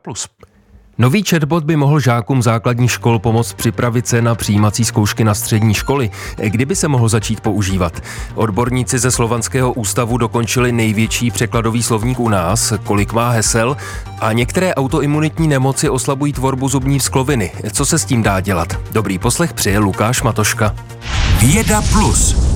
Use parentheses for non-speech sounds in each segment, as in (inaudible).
Plus. Nový chatbot by mohl žákům základních škol pomoct připravit se na přijímací zkoušky na střední školy. Kdyby se mohl začít používat? Odborníci ze Slovanského ústavu dokončili největší překladový slovník u nás, kolik má hesel, a některé autoimunitní nemoci oslabují tvorbu zubní skloviny. Co se s tím dá dělat? Dobrý poslech přeje Lukáš Matoška. Věda Plus.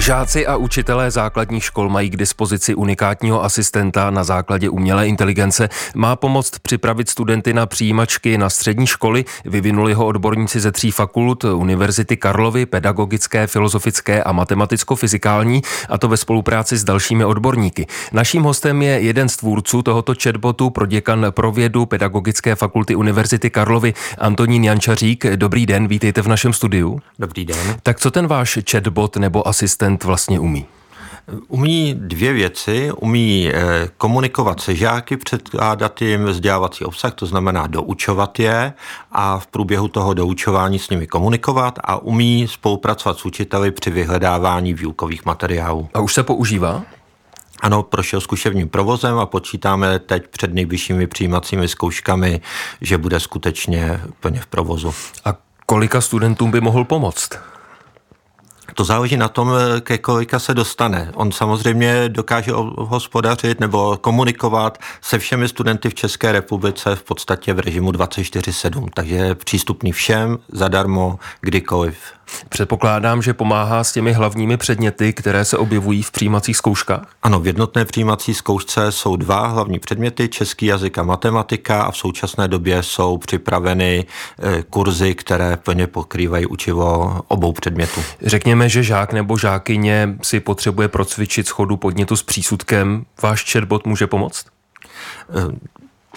Žáci a učitelé základních škol mají k dispozici unikátního asistenta na základě umělé inteligence. Má pomoct připravit studenty na přijímačky na střední školy. Vyvinuli ho odborníci ze tří fakult Univerzity Karlovy, pedagogické, filozofické a matematicko-fyzikální, a to ve spolupráci s dalšími odborníky. Naším hostem je jeden z tvůrců tohoto chatbotu, proděkan pro vědu Pedagogické fakulty Univerzity Karlovy, Antonín Jančařík. Dobrý den, vítejte v našem studiu. Dobrý den. Tak co ten váš chatbot nebo asistent asistent vlastně umí? Umí dvě věci. Umí eh, komunikovat se žáky, předkládat jim vzdělávací obsah, to znamená doučovat je a v průběhu toho doučování s nimi komunikovat a umí spolupracovat s učiteli při vyhledávání výukových materiálů. A už se používá? Ano, prošel zkušebním provozem a počítáme teď před nejvyššími přijímacími zkouškami, že bude skutečně plně v provozu. A kolika studentům by mohl pomoct? To záleží na tom, ke kolika se dostane. On samozřejmě dokáže hospodařit nebo komunikovat se všemi studenty v České republice v podstatě v režimu 24-7, takže je přístupný všem zadarmo, kdykoliv. Předpokládám, že pomáhá s těmi hlavními předměty, které se objevují v přijímacích zkouškách? Ano, v jednotné přijímací zkoušce jsou dva hlavní předměty, český jazyk a matematika a v současné době jsou připraveny eh, kurzy, které plně pokrývají učivo obou předmětů. Řekněme, že žák nebo žákyně si potřebuje procvičit schodu podnětu s přísudkem. Váš chatbot může pomoct?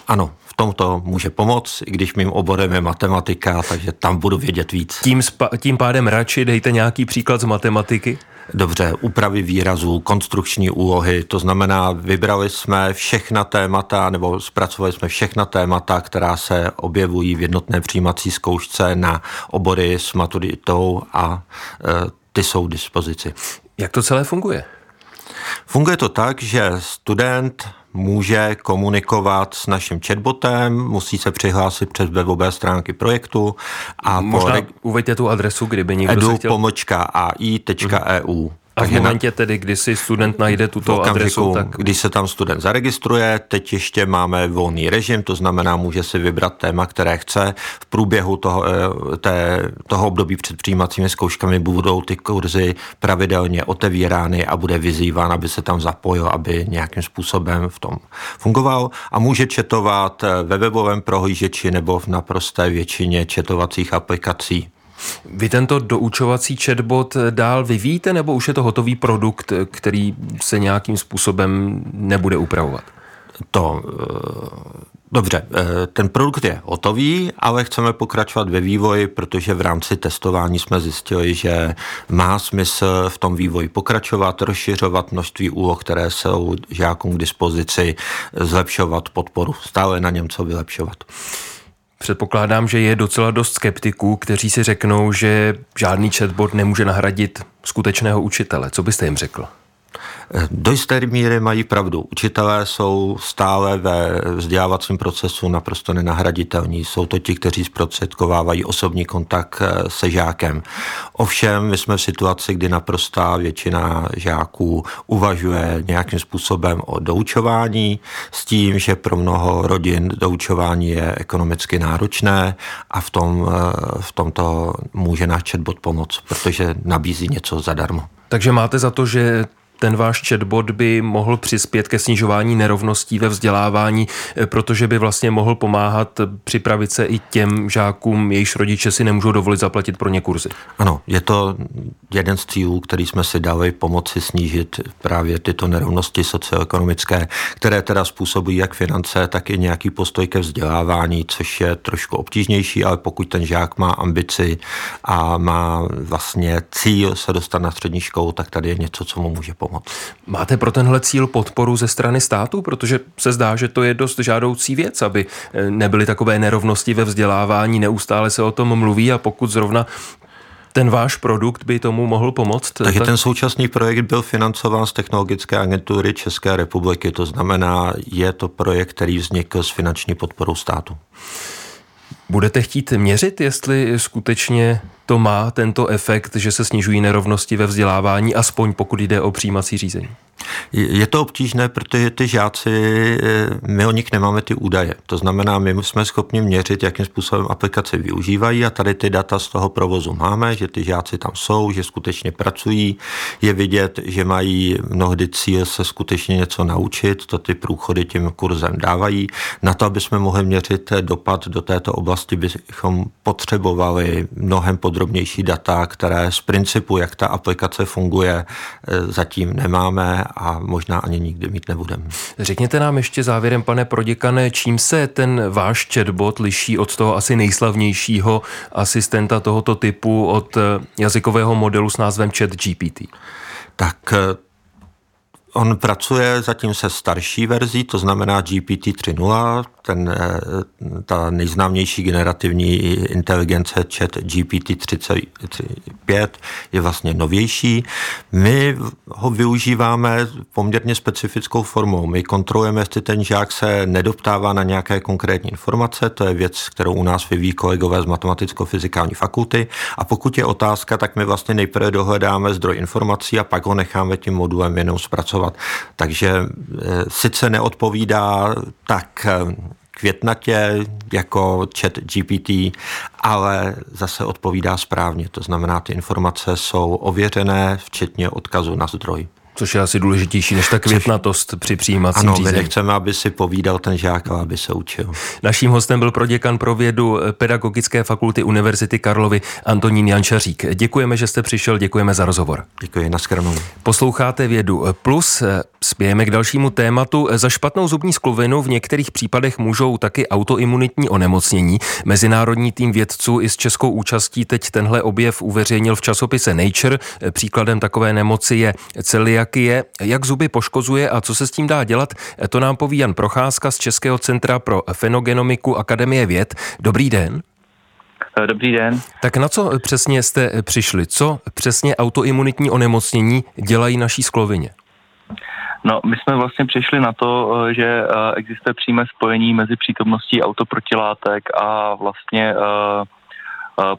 Ano, v tomto může pomoct, i když mým oborem je matematika, takže tam budu vědět víc. Tím, spa- tím pádem radši dejte nějaký příklad z matematiky? Dobře, úpravy výrazů, konstrukční úlohy, to znamená, vybrali jsme všechna témata, nebo zpracovali jsme všechna témata, která se objevují v jednotné přijímací zkoušce na obory s maturitou a e, ty jsou k dispozici. Jak to celé funguje? Funguje to tak, že student může komunikovat s naším chatbotem, musí se přihlásit přes webové stránky projektu. A Možná po... uveďte tu adresu, kdyby někdo edu se chtěl... ai.eu. A v momentě tedy, kdy si student najde tuto adresu, tak... Když se tam student zaregistruje, teď ještě máme volný režim, to znamená, může si vybrat téma, které chce. V průběhu toho, eh, té, toho období před přijímacími zkouškami budou ty kurzy pravidelně otevírány a bude vyzýván, aby se tam zapojil, aby nějakým způsobem v tom fungoval. A může četovat eh, ve webovém prohlížeči nebo v naprosté většině četovacích aplikací. Vy tento doučovací chatbot dál vyvíjíte, nebo už je to hotový produkt, který se nějakým způsobem nebude upravovat? To eh, Dobře, eh, ten produkt je hotový, ale chceme pokračovat ve vývoji, protože v rámci testování jsme zjistili, že má smysl v tom vývoji pokračovat, rozšiřovat množství úloh, které jsou žákům k dispozici, zlepšovat podporu, stále na něm co vylepšovat. Předpokládám, že je docela dost skeptiků, kteří si řeknou, že žádný chatbot nemůže nahradit skutečného učitele. Co byste jim řekl? Do jisté míry mají pravdu. Učitelé jsou stále ve vzdělávacím procesu naprosto nenahraditelní. Jsou to ti, kteří zprostředkovávají osobní kontakt eh, se žákem. Ovšem, my jsme v situaci, kdy naprostá většina žáků uvažuje nějakým způsobem o doučování s tím, že pro mnoho rodin doučování je ekonomicky náročné a v, tom, eh, v tomto může náš chatbot pomoct, protože nabízí něco zadarmo. Takže máte za to, že ten váš chatbot by mohl přispět ke snižování nerovností ve vzdělávání, eh, protože by vlastně mohl pomáhat připravit se i těm žákům, jejichž rodiče si nemůžou dovolit zaplatit pro ně kurzy. Ano, je to jeden z cílů, který jsme si dali pomoci snížit právě tyto nerovnosti socioekonomické, které teda způsobují jak finance, tak i nějaký postoj ke vzdělávání, což je trošku obtížnější, ale pokud ten žák má ambici a má vlastně cíl se dostat na střední školu, tak tady je něco, co mu může pomoct pomoct. Máte pro tenhle cíl podporu ze strany státu? Protože se zdá, že to je dost žádoucí věc, aby eh, nebyly takové nerovnosti ve vzdělávání, neustále se o tom mluví a pokud zrovna Ten váš produkt by tomu mohl pomoct? Takže ten současný projekt byl financován z Technologické agentury České republiky, to znamená, je to projekt, který vznikl s finanční podporou státu. Budete chtít měřit, jestli skutečně to má tento efekt, že se snižují nerovnosti ve vzdělávání, aspoň pokud jde o přijímací řízení? Je to obtížné, protože ty žáci, eh, my o nich nemáme ty údaje. To znamená, my jsme schopni měřit, jakým způsobem aplikace využívají a tady ty data z toho provozu máme, že ty žáci tam jsou, že skutečně pracují. Je vidět, že mají mnohdy cíl se skutečně něco naučit, to ty průchody tím kurzem dávají. Na to, aby jsme mohli měřit dopad do této oblasti, bychom potřebovali mnohem podrobnější data, které z principu, jak ta aplikace funguje, eh, zatím nemáme a možná ani nikdy mít nebudeme. Řekněte nám ještě závěrem, pane proděkane, čím se ten váš chatbot liší od toho asi nejslavnějšího asistenta tohoto typu od jazykového modelu s názvem ChatGPT? Tak On pracuje zatím se starší verzí, to znamená GPT 3.0, ten, eh, ta nejznámější generativní inteligence chat GPT 3.5 je vlastně novější. My ho využíváme poměrně specifickou formou. My kontrolujeme, jestli ten žák se nedoptává na nějaké konkrétní informace, to je věc, kterou u nás vyvíjí kolegové z matematicko-fyzikální fakulty. A pokud je otázka, tak my vlastně nejprve dohledáme zdroj informací a pak ho necháme tím modulem jenom zpracovat. Takže eh, sice neodpovídá tak eh, květnatě jako chat GPT, ale zase odpovídá správně. To znamená, ty informace jsou ověřené, včetně odkazu na zdroj. Což je asi důležitější než ta květnatost při přijímacím ano, řízení. Ano, my nechceme, aby si povídal ten žák, ale aby se učil. Naším hostem byl proděkan pro vědu Pedagogické fakulty Univerzity Karlovy Antonín Jančařík. Děkujeme, že jste přišel, děkujeme za rozhovor. Děkuji, naschranou. Posloucháte vědu plus. Spějeme k dalšímu tématu. Za špatnou zubní sklovinu v některých případech můžou taky autoimunitní onemocnění. Mezinárodní tým vědců i s českou účastí teď tenhle objev uveřejnil v časopise Nature. Příkladem takové nemoci je celiakie. Jak zuby poškozuje a co se s tím dá dělat, to nám poví Jan Procházka z Českého centra pro fenogenomiku Akademie věd. Dobrý den. Dobrý den. Tak na co přesně jste přišli? Co přesně autoimunitní onemocnění dělají naší sklovině? No, my jsme vlastně přišli na to, eh, že eh, existuje přímé spojení mezi přítomností autoprotilátek a vlastně eh,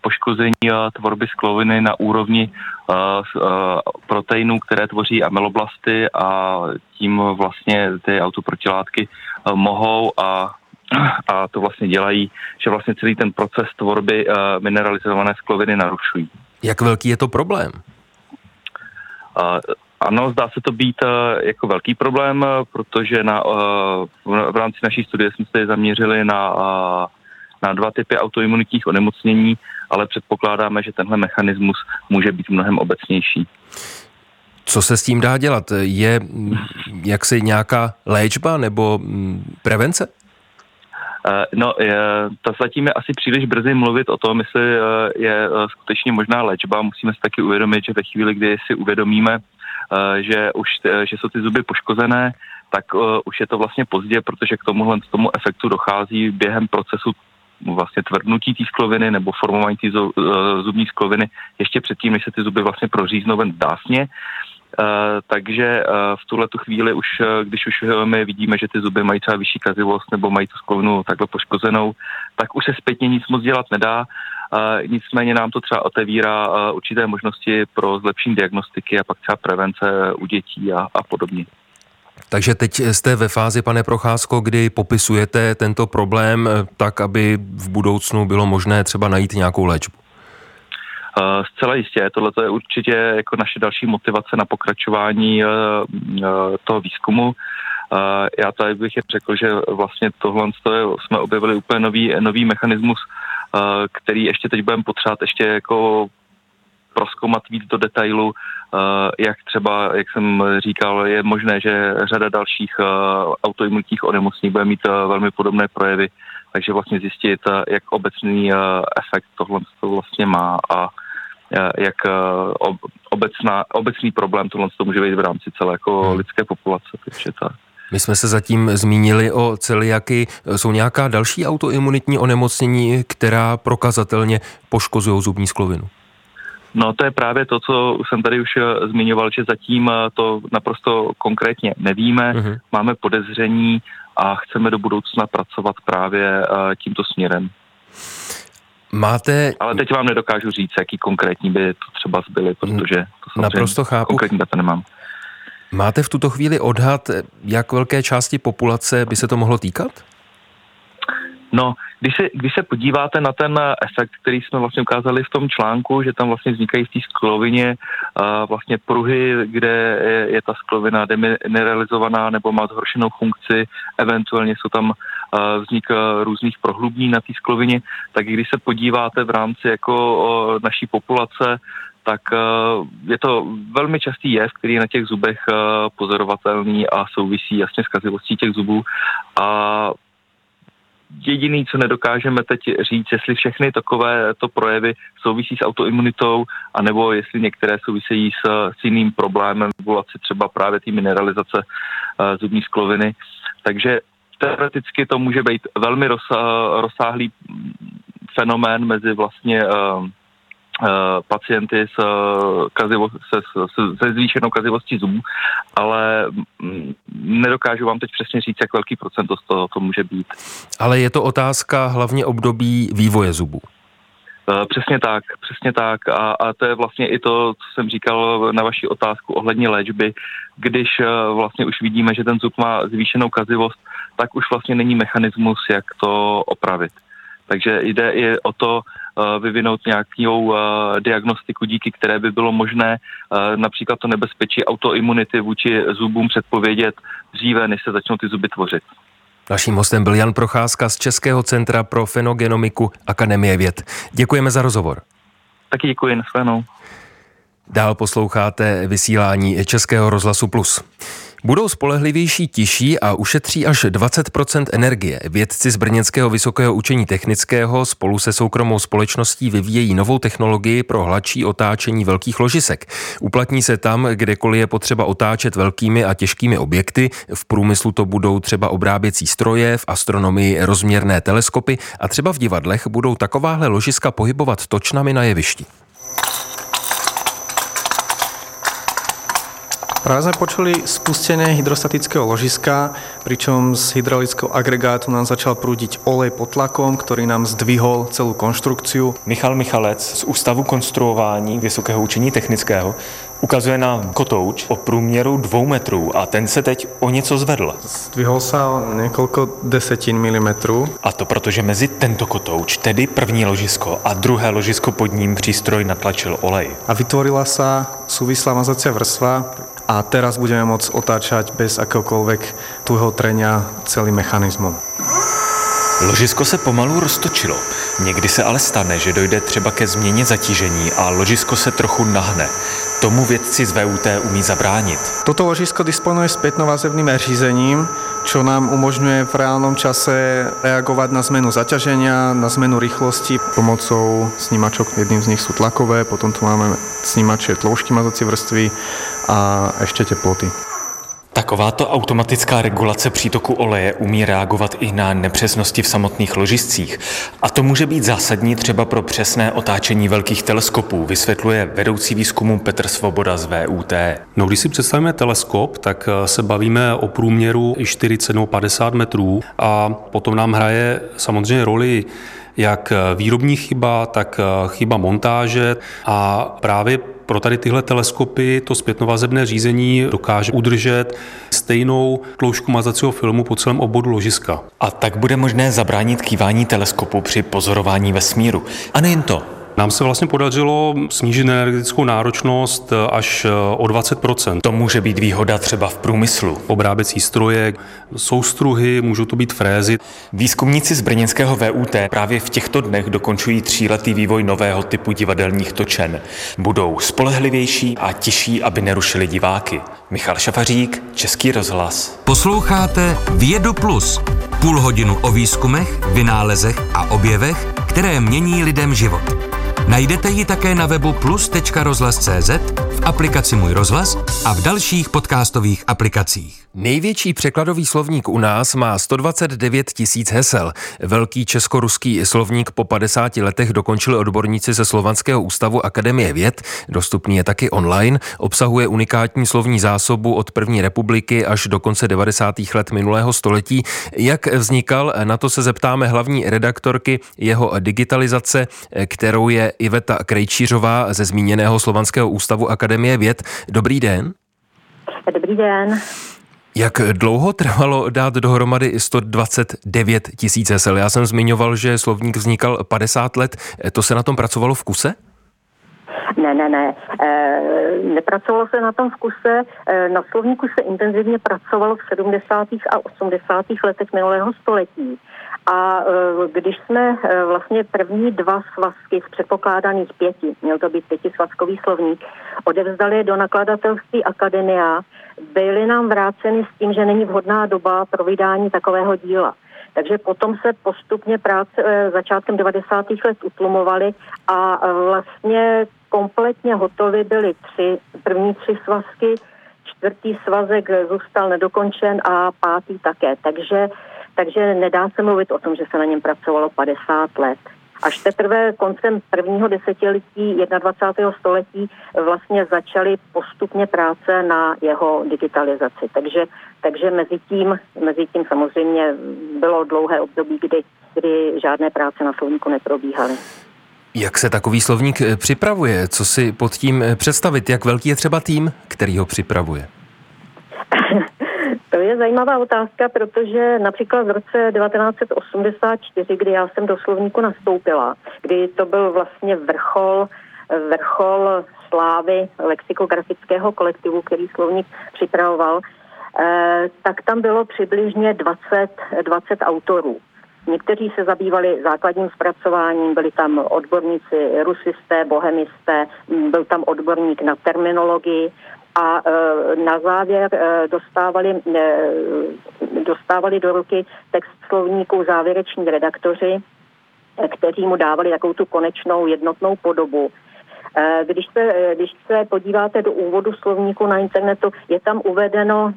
poškození tvorby skloviny na úrovni proteinů, které tvoří amyloblasty a tím vlastně ty autoprotilátky mohou a (clears throat) a to vlastně dělají, že vlastně celý ten proces tvorby mineralizované skloviny narušují. Jak velký je to problém? Ano, zdá se to být jako velký problém, protože na, v rámci naší studie jsme se zaměřili na, na dva typy autoimunitních onemocnění, ale předpokládáme, že tenhle mechanismus může být mnohem obecnější. Co se s tím dá dělat? Je mm, jaksi nějaká léčba nebo mm, prevence? No, je, to zatím je asi příliš brzy mluvit o tom, jestli je skutečně možná léčba. Musíme si taky uvědomit, že ve chvíli, kdy si uvědomíme, Eh, že už eh, že jsou ty zuby poškozené, tak už je to vlastně pozdě, protože k tomuhle k tomu efektu dochází během procesu vlastně tvrdnutí té skloviny nebo formování té zubní skloviny ještě předtím, než se ty zuby vlastně proříznou ven dásně. Uh, takže uh, v tuhle tu chvíli už, uh, když už my vidíme, že ty zuby mají třeba vyšší kazivost nebo mají tu sklovinu takhle poškozenou, tak už se zpětně nic moc dělat nedá nicméně nám to třeba otevírá určité možnosti pro zlepšení diagnostiky a pak třeba prevence u dětí a, a podobně. Takže teď jste ve fázi, pane Procházko, kdy popisujete tento problém eh, tak, aby v budoucnu bylo možné třeba najít nějakou léčbu. Uh, zcela jistě, tohle je určitě jako naše další motivace na pokračování uh, uh, toho výzkumu. Já tady bych řekl, že vlastně tohle jsme objevili úplně nový, nový mechanismus který ještě teď budeme potřebovat ještě jako proskoumat víc do detailu, eh, jak třeba, jak jsem říkal, je možné, že řada dalších eh, autoimunitních onemocnění bude mít velmi podobné projevy, takže vlastně zjistit, jak obecný efekt tohle vlastně má a jak obecná, obecný problém tohle může být v rámci celé jako hmm. lidské populace. Takže tak. My jsme se zatím zmínili o celiaky. Jsou nějaká další autoimunitní onemocnění, která prokazatelně poškozují zubní sklovinu? No to je právě to, co jsem tady už eh, zmiňoval, že zatím eh, to naprosto konkrétně nevíme, uh-huh. máme podezření a chceme do budoucna pracovat právě eh, tímto směrem. Máte... Ale teď vám nedokážu říct, jaký konkrétní by to třeba zbyly, protože to Naprosto chápu. konkrétní data nemám. Máte v tuto chvíli odhad, jak velké části populace by se to mohlo týkat? No, když se, když se podíváte na ten efekt, který jsme vlastně ukázali v tom článku, že tam vlastně vznikají v té sklovině uh, vlastně pruhy, kde je, je ta sklovina demineralizovaná nebo má zhoršenou funkci, eventuálně jsou tam uh, vznik různých prohlubní na té sklovině, tak když se podíváte v rámci jako uh, naší populace, tak je to velmi častý jev, který je na těch zubech pozorovatelný a souvisí jasně s kazivostí těch zubů. A jediný, co nedokážeme teď říct, jestli všechny takové to projevy souvisí s autoimunitou, anebo jestli některé souvisejí s, s jiným problémem, regulaci třeba právě té mineralizace uh, zubní skloviny. Takže teoreticky to může být velmi rozsáhlý fenomén mezi vlastně uh, pacienty s, eh, kazivo, se, se, se zvýšenou kazivostí zubů, ale mm, nedokážu vám teď přesně říct, jak velký procento z toho to může být. Ale je to otázka hlavně období vývoje zubů. Eh, přesně tak, přesně tak. A, a to je vlastně i to, co jsem říkal na vaši otázku ohledně léčby. Když vlastně už vidíme, že ten zub má zvýšenou kazivost, tak už vlastně není mechanismus, jak to opravit. Takže jde i o to vyvinout nějakou uh, diagnostiku, díky které by bylo možné uh, například to nebezpečí autoimunity vůči zubům předpovědět dříve, než se začnou ty zuby tvořit. Naším hostem byl Jan Procházka z Českého centra pro fenogenomiku Akademie věd. Děkujeme za rozhovor. Taky děkuji, nashledanou. Dál posloucháte vysílání Českého rozhlasu Plus. Budou spolehlivější, tiší a ušetří až 20% energie. Vědci z Brněnského vysokého učení technického spolu se soukromou společností vyvíjejí novou technologii pro hladší otáčení velkých ložisek. Uplatní se tam, kdekoliv je potřeba otáčet velkými a těžkými objekty. V průmyslu to budou třeba obráběcí stroje, v astronomii rozměrné teleskopy a třeba v divadlech budou takováhle ložiska pohybovat točnami na jevišti. Práve sme počuli spustenie hydrostatického ložiska, pričom z hydraulického agregátu nám začal prúdiť olej pod tlakom, ktorý nám zdvihol celú konštrukciu. Michal Michalec z Ústavu konstruování Vysokého učení technického ukazuje na kotouč o průměru dvou metrů a ten se teď o něco zvedl. Zdvihol se o několik desetin milimetrů. A to protože mezi tento kotouč, tedy první ložisko a druhé ložisko pod ním přístroj natlačil olej. A vytvorila se súvislá mazacia vrstva, a teraz budeme môcť otáčať bez akéhokoľvek tuhého trenia celým mechanismem. Ložisko se pomalu roztočilo. Někdy se ale stane, že dojde třeba ke změně zatížení a ložisko se trochu nahne. Tomu vědci z VUT umí zabránit. Toto ložisko disponuje zpětnovazebným řízením, čo nám umožňuje v reálnom čase reagovat na zmenu zaťaženia, na zmenu rýchlosti pomocou snímačok. Jedným z nich sú tlakové, potom tu máme snímače tloušťky mazací vrstvy a ještě teploty. Takováto automatická regulace přítoku oleje umí reagovat i na nepřesnosti v samotných ložiscích. A to může být zásadní třeba pro přesné otáčení velkých teleskopů, vysvětluje vedoucí výzkumu Petr Svoboda z VUT. No, když si představíme teleskop, tak eh, se bavíme o průměru i 40 nebo 50 metrů a potom nám hraje samozřejmě roli jak výrobní chyba, tak eh, chyba montáže a právě pro tady tyhle teleskopy to zpětnovazebné řízení dokáže udržet stejnou tloušku mazacího filmu po celém obodu ložiska. A tak bude možné zabránit kývání teleskopu při pozorování vesmíru. A nejen to, nám se vlastně podařilo snížit energetickou náročnost eh, až eh, o 20% To může být výhoda třeba v průmyslu. Obráběcí stroje, soustruhy, můžou to být frézy. Výzkumníci z brněnského VUT právě v těchto dnech dokončují tříletý vývoj nového typu divadelních točen. Budou spolehlivější a těžší, aby nerušili diváky. Michal Šafařík, Český rozhlas. Posloucháte Vědu Plus. Půl hodinu o výzkumech, vynálezech a objevech, které mění lidem život. Najdete ji také na webu plus.rozhlas.cz, v aplikaci Můj rozhlas a v dalších podcastových aplikacích. Největší překladový slovník u nás má 129 tisíc hesel. Velký česko-ruský slovník po 50 letech dokončili odborníci ze Slovanského ústavu Akademie věd. Dostupný je taky online. Obsahuje unikátní slovní zásobu od první republiky až do konce 90. let minulého století. Jak vznikal, na to se zeptáme hlavní redaktorky jeho digitalizace, kterou je Iveta Krejčířová ze zmíněného Slovanského ústavu Akademie věd. Dobrý den. Dobrý den. Jak dlouho trvalo dát dohromady 129 tisíc hesel? Já jsem zmiňoval, že slovník vznikal 50 let. To se na tom pracovalo v kuse? Ne, ne, ne. E, nepracovalo se na tom v kuse. E, na slovníku se intenzivně pracovalo v 70. a 80. letech minulého století. A e, když jsme e, vlastně první dva svazky z předpokládaných pěti, měl to být pětisvazkový slovník, odevzdali do nakladatelství Akademia, byly nám vráceny s tím, že není vhodná doba pro vydání takového díla. Takže potom se postupně práce e, začátkem 90. let utlumovaly a vlastně kompletně hotovy byly tři, první tři svazky, čtvrtý svazek zůstal nedokončen a pátý také. Takže takže nedá se mluvit o tom, že se na něm pracovalo 50 let. Až teprve koncem prvního desetiletí 21. století vlastně začaly postupně práce na jeho digitalizaci. Takže, takže mezi, tím, mezi tím samozřejmě bylo dlouhé období, kdy, kdy žádné práce na slovníku neprobíhaly. Jak se takový slovník připravuje? Co si pod tím představit? Jak velký je třeba tým, který ho připravuje? (laughs) Je zajímavá otázka, protože například v roce 1984, kdy já jsem do slovníku nastoupila, kdy to byl vlastně vrchol, vrchol slávy lexikografického kolektivu, který slovník připravoval, eh, tak tam bylo přibližně 20, 20 autorů. Někteří se zabývali základním zpracováním, byli tam odborníci rusisté, bohemisté, byl tam odborník na terminologii a e, na závěr e, dostávali, e, dostávali do ruky text slovníků závěreční redaktoři, kteří mu dávali takovou tu konečnou jednotnou podobu. Když se, když se podíváte do úvodu slovníku na internetu, je tam uvedeno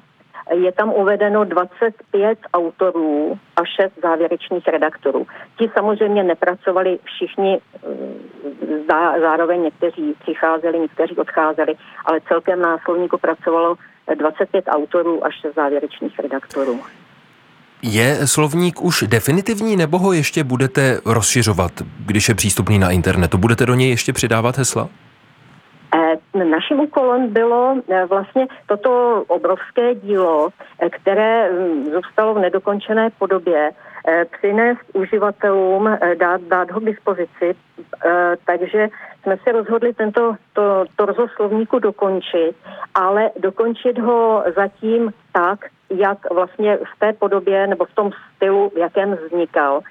je tam uvedeno 25 autorů a 6 závěrečných redaktorů. Ti samozřejmě nepracovali všichni, eh, zároveň někteří přicházeli, někteří odcházeli, ale celkem na slovníku pracovalo 25 autorů a 6 závěrečných redaktorů. Je slovník už definitivní, nebo ho ještě budete rozšiřovat, když je přístupný na internetu? Budete do něj ještě přidávat hesla? Naším úkolem bylo eh, vlastně toto obrovské dílo, eh, které hm, zůstalo v nedokončené podobě, eh, přinést uživatelům, dát, dát ho k dispozici. Takže jsme se rozhodli tento to, torzo slovníku dokončit, ale dokončit ho zatím tak, jak vlastně v té podobě nebo v tom stylu, v jakém vznikal.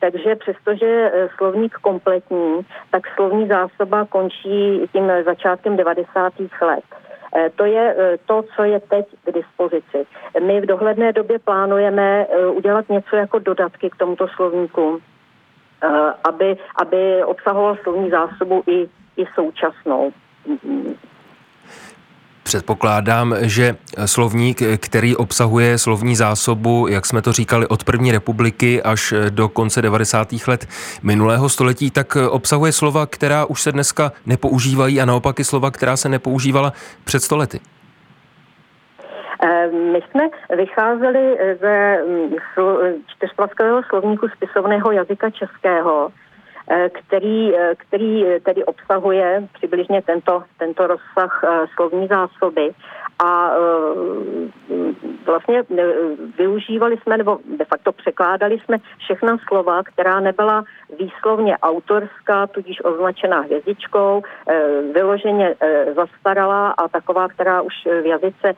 Takže přestože eh, slovník kompletní, tak slovní zásoba končí tím začátkem 90. let. Eh, to je eh, to, co je teď k dispozici. My v dohledné době plánujeme udělat něco jako dodatky k tomuto slovníku, aby, aby obsahoval slovní zásobu i, i současnou. Předpokládám, že slovník, který obsahuje slovní zásobu, jak jsme to říkali, od první republiky až do konce 90. let minulého století, tak obsahuje slova, která už se dneska nepoužívají a naopak i slova, která se nepoužívala před stolety. Eh, my jsme vycházeli ze mm, čtyřplaskového slovníku spisovného jazyka českého, který, eh, který tedy obsahuje přibližně tento, tento rozsah eh, slovní zásoby a vlastně využívali jsme, nebo de facto překládali jsme všechna slova, která nebyla výslovně autorská, tudíž označená hvězdičkou, vyloženě zastaralá a taková, která už v jazyce,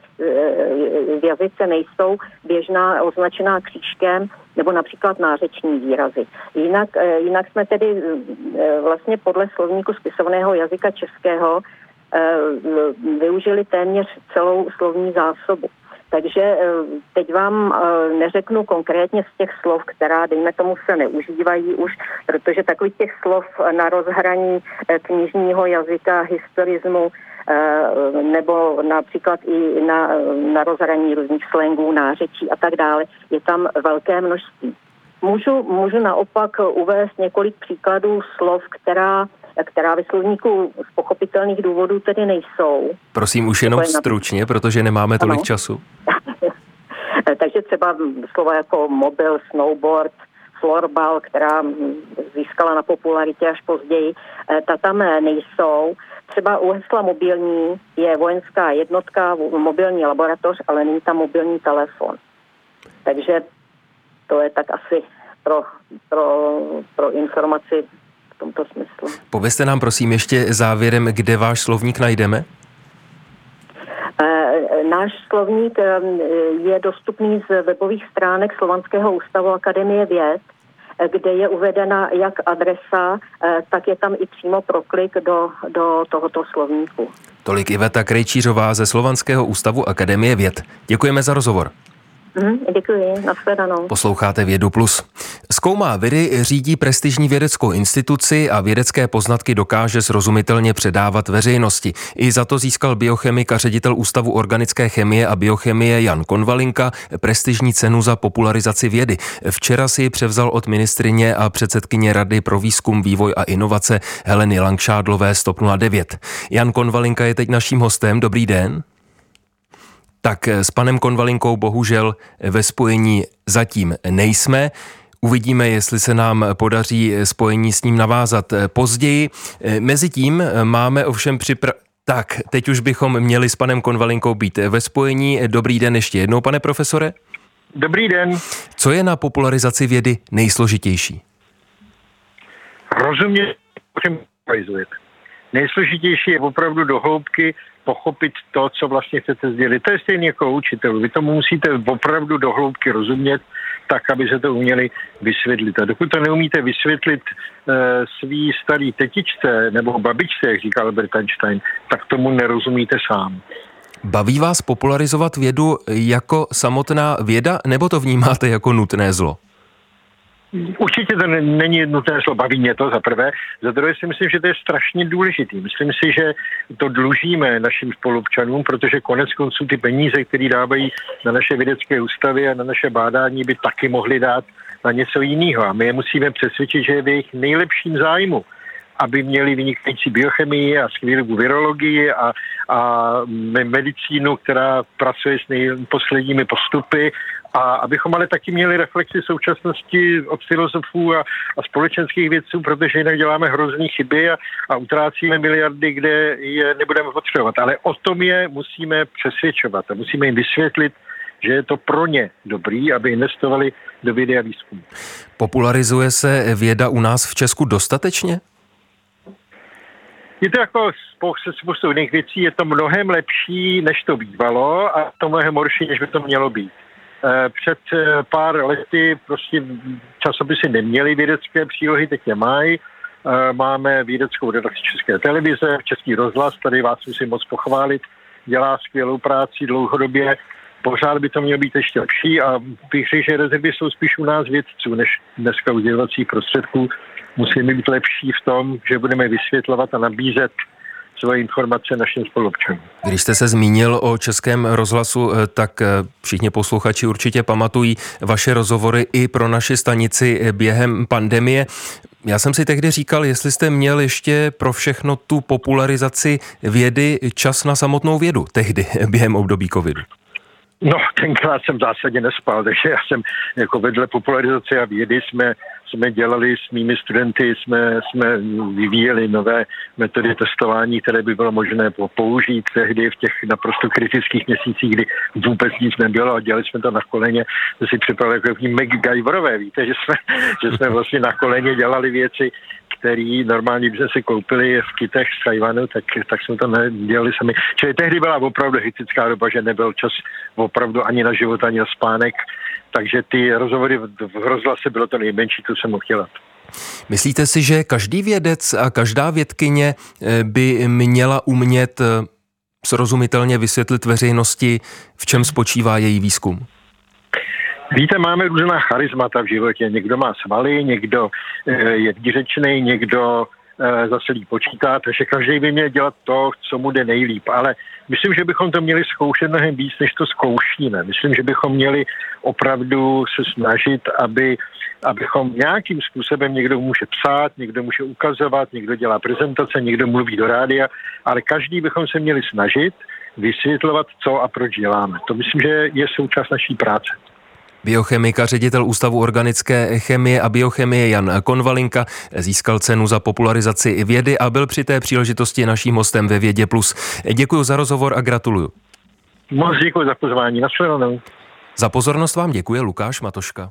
v jazyce nejsou, běžná označená křížkem, nebo například nářeční výrazy. Jinak, eh, jinak jsme tedy eh, vlastně podle slovníku spisovného jazyka českého eh, využili téměř celou slovní zásobu. Takže eh, teď vám eh, neřeknu konkrétně z těch slov, která, dejme tomu, se neužívají už, protože takových těch slov na rozhraní eh, knižního jazyka, historismu, nebo například i na, na rozhraní různých slangů, nářečí a tak dále, je tam velké množství. Můžu, můžu naopak uvést několik příkladů slov, která která ve slovníku z pochopitelných důvodů tedy nejsou. Prosím, už jenom stručně, protože nemáme tolik ano. času. (laughs) Takže třeba slova jako mobil, snowboard, florbal, která získala na popularitě až později, eh, ta tam nejsou. Třeba u hesla mobilní je vojenská jednotka, mobilní laboratoř, ale není tam mobilní telefon. Takže to je tak asi pro, pro, pro informaci tomto smyslu. Povězte nám prosím ještě závěrem, kde váš slovník najdeme? Eh, náš slovník eh, je dostupný z webových stránek Slovanského ústavu Akademie věd, eh, kde je uvedena jak adresa, tak je tam i přímo proklik do, do tohoto slovníku. Tolik Iveta Krejčířová ze Slovanského ústavu Akademie věd. Děkujeme za rozhovor. Mm, děkuji. Posloucháte Vědu Plus. Zkoumá vědy, řídí prestižní vědeckou instituci a vědecké poznatky dokáže srozumitelně předávat veřejnosti. I za to získal biochemik a ředitel Ústavu organické chemie a biochemie Jan Konvalinka prestižní cenu za popularizaci vědy. Včera si ji převzal od ministrině a předsedkyně Rady pro výzkum, vývoj a inovace Heleny Langšádlové Stop 09. Jan Konvalinka je teď naším hostem. Dobrý den. Tak s panem Konvalinkou bohužel ve spojení zatím nejsme. Uvidíme, jestli se nám podaří spojení s ním navázat později. Mezitím máme ovšem připra... Tak, teď už bychom měli s panem Konvalinkou být ve spojení. Dobrý den ještě jednou, pane profesore. Dobrý den. Co je na popularizaci vědy nejsložitější? Rozumět, čem Nejsložitější je opravdu do hloubky pochopit to, co vlastně chcete sdělit. To je stejně jako učitel. Vy tomu musíte opravdu do hloubky rozumět, tak, aby se to uměli vysvětlit. A dokud to neumíte vysvětlit e, svý starý tetičce nebo babičce, jak říkal Albert Einstein, tak tomu nerozumíte sám. Baví vás popularizovat vědu jako samotná věda, nebo to vnímáte jako nutné zlo? Určitě to není nutné slovo, baví mě to za prvé. Za druhé si myslím, že to je strašně důležitý. Myslím si, že to dlužíme našim spolupčanům, protože konec konců ty peníze, které dávají na naše vědecké ústavy a na naše bádání, by taky mohli dát na něco jiného. A my je musíme přesvědčit, že je v jejich nejlepším zájmu aby měli vynikající biochemii a skvělou virologii a, a medicínu, která pracuje s nejposledními postupy a abychom ale taky měli reflexi současnosti od filozofů a, a společenských vědců, protože jinak děláme hrozný chyby a, a utrácíme miliardy, kde je nebudeme potřebovat. Ale o tom je musíme přesvědčovat a musíme jim vysvětlit, že je to pro ně dobrý, aby investovali do vědy a výzkumu. Popularizuje se věda u nás v Česku dostatečně? Je to jako spoustu, spoustu jiných věcí, je to mnohem lepší, než to bývalo a to mnohem horší, než by to mělo být. Eh, před eh, pár lety prostě časopisy neměly vědecké přílohy, teď je mají. Eh, máme vědeckou redakci České televize, Český rozhlas, tady vás musím moc pochválit, dělá skvělou práci dlouhodobě. Pořád by to mělo být ještě lepší a bych řekl, že rezervy jsou spíš u nás vědců, než dneska u prostředků. Musíme být lepší v tom, že budeme vysvětlovat a nabízet svoje informace našim spolupčanům. Když jste se zmínil o českém rozhlasu, eh, tak eh, všichni posluchači určitě pamatují vaše rozhovory i pro naši stanici eh, během pandemie. Já jsem si tehdy říkal, jestli jste měl ještě pro všechno tu popularizaci vědy čas na samotnou vědu tehdy (laughs) během období covidu. No, tenkrát jsem v zásadě nespal, (laughs) takže já jsem jako vedle popularizace a vědy jsme jsme dělali s mými studenty, jsme, jsme vyvíjeli nové metody testování, které by bylo možné použít tehdy v těch naprosto kritických měsících, kdy vůbec nic nebylo a dělali jsme to na koleně. To si připadalo jako MacGyverové, víte, že jsme, (laughs) že jsme vlastně na koleně dělali věci, který normálně by si koupili v kitech z Tajvanu, tak, tak jsme to nedělali sami. Čili tehdy byla opravdu hecická doba, že nebyl čas opravdu ani na život, ani na spánek takže ty rozhovory v rozhlase bylo to nejmenší, co jsem mohl dělat. Myslíte si, že každý vědec a každá vědkyně eh, by měla umět eh, srozumitelně vysvětlit veřejnosti, v čem spočívá její výzkum? Víte, máme různá charizmata v životě. Někdo má svaly, někdo eh, je výřečný, někdo eh, zase líp počítá, takže každý by měl dělat to, co mu jde nejlíp. Ale myslím, že bychom to měli zkoušet mnohem víc, než to zkoušíme. Myslím, že bychom měli opravdu se snažit, aby abychom nějakým způsobem někdo může psát, někdo může ukazovat, někdo dělá prezentace, někdo mluví do rádia, ale každý bychom se měli snažit vysvětlovat, co a proč děláme. To myslím, že je součást naší práce. Biochemika, ředitel Ústavu organické chemie a biochemie Jan Konvalinka získal cenu za popularizaci vědy a byl při té příležitosti naším hostem ve Vědě Plus. Děkuji za rozhovor a gratuluju. Moc děkuji za pozvání. Nasledanou. Za pozornost vám děkuje Lukáš Matoška.